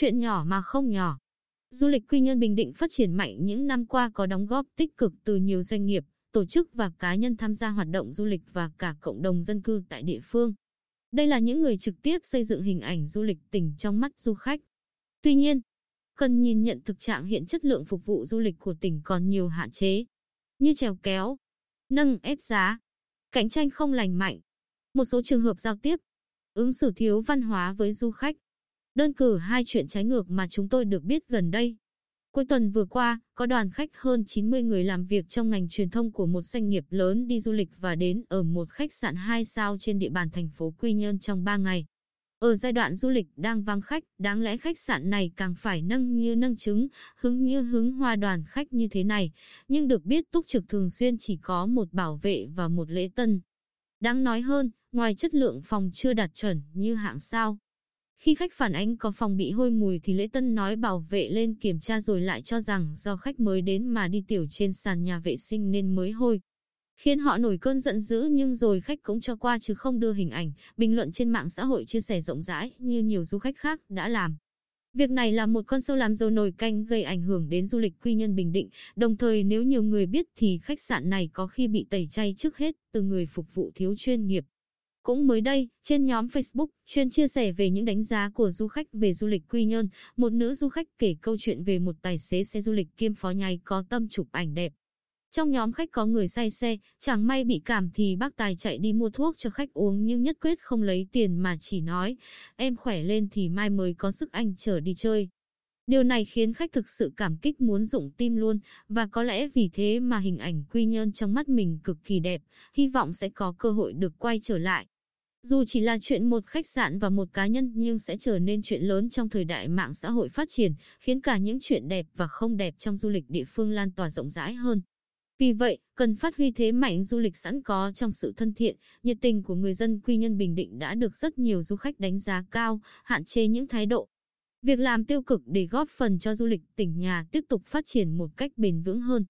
Chuyện nhỏ mà không nhỏ. Du lịch Quy Nhơn Bình Định phát triển mạnh những năm qua có đóng góp tích cực từ nhiều doanh nghiệp, tổ chức và cá nhân tham gia hoạt động du lịch và cả cộng đồng dân cư tại địa phương. Đây là những người trực tiếp xây dựng hình ảnh du lịch tỉnh trong mắt du khách. Tuy nhiên, cần nhìn nhận thực trạng hiện chất lượng phục vụ du lịch của tỉnh còn nhiều hạn chế, như trèo kéo, nâng ép giá, cạnh tranh không lành mạnh, một số trường hợp giao tiếp, ứng xử thiếu văn hóa với du khách. Đơn cử hai chuyện trái ngược mà chúng tôi được biết gần đây. Cuối tuần vừa qua, có đoàn khách hơn 90 người làm việc trong ngành truyền thông của một doanh nghiệp lớn đi du lịch và đến ở một khách sạn 2 sao trên địa bàn thành phố Quy Nhơn trong 3 ngày. Ở giai đoạn du lịch đang vắng khách, đáng lẽ khách sạn này càng phải nâng như nâng trứng, hứng như hứng hoa đoàn khách như thế này, nhưng được biết túc trực thường xuyên chỉ có một bảo vệ và một lễ tân. Đáng nói hơn, ngoài chất lượng phòng chưa đạt chuẩn như hạng sao, khi khách phản ánh có phòng bị hôi mùi thì lễ tân nói bảo vệ lên kiểm tra rồi lại cho rằng do khách mới đến mà đi tiểu trên sàn nhà vệ sinh nên mới hôi. Khiến họ nổi cơn giận dữ nhưng rồi khách cũng cho qua chứ không đưa hình ảnh, bình luận trên mạng xã hội chia sẻ rộng rãi như nhiều du khách khác đã làm. Việc này là một con sâu làm dầu nồi canh gây ảnh hưởng đến du lịch quy nhân Bình Định, đồng thời nếu nhiều người biết thì khách sạn này có khi bị tẩy chay trước hết từ người phục vụ thiếu chuyên nghiệp. Cũng mới đây, trên nhóm Facebook, chuyên chia sẻ về những đánh giá của du khách về du lịch Quy Nhơn, một nữ du khách kể câu chuyện về một tài xế xe du lịch kiêm phó nhai có tâm chụp ảnh đẹp. Trong nhóm khách có người say xe, chẳng may bị cảm thì bác Tài chạy đi mua thuốc cho khách uống nhưng nhất quyết không lấy tiền mà chỉ nói, em khỏe lên thì mai mới có sức anh chở đi chơi. Điều này khiến khách thực sự cảm kích muốn dụng tim luôn, và có lẽ vì thế mà hình ảnh Quy Nhơn trong mắt mình cực kỳ đẹp, hy vọng sẽ có cơ hội được quay trở lại. Dù chỉ là chuyện một khách sạn và một cá nhân nhưng sẽ trở nên chuyện lớn trong thời đại mạng xã hội phát triển, khiến cả những chuyện đẹp và không đẹp trong du lịch địa phương lan tỏa rộng rãi hơn. Vì vậy, cần phát huy thế mạnh du lịch sẵn có trong sự thân thiện, nhiệt tình của người dân Quy nhân Bình Định đã được rất nhiều du khách đánh giá cao, hạn chế những thái độ. Việc làm tiêu cực để góp phần cho du lịch tỉnh nhà tiếp tục phát triển một cách bền vững hơn.